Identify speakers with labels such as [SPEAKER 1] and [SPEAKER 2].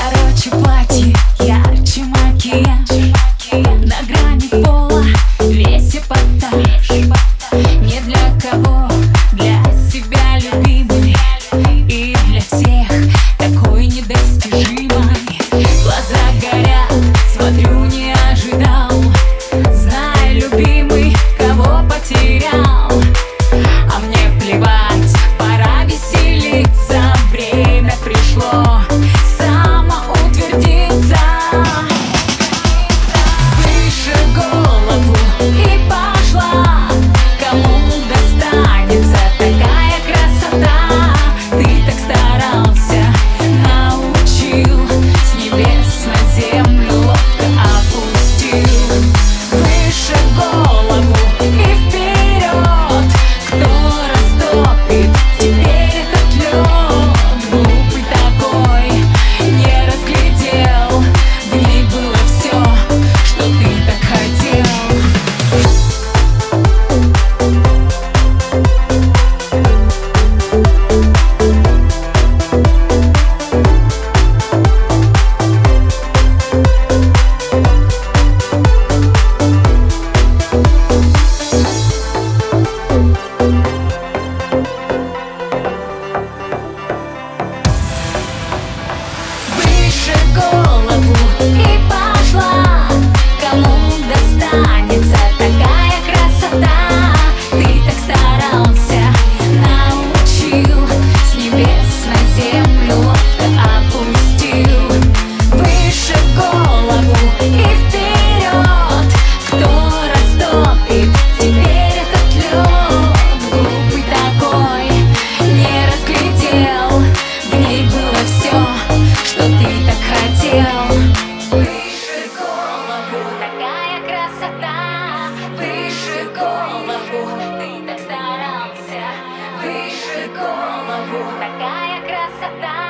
[SPEAKER 1] Короче, платье, ярче макияж. На грани пола весь эпатаж. Не для кого, для себя любимый. И для всех такой недостижимый. голову. Такая красота.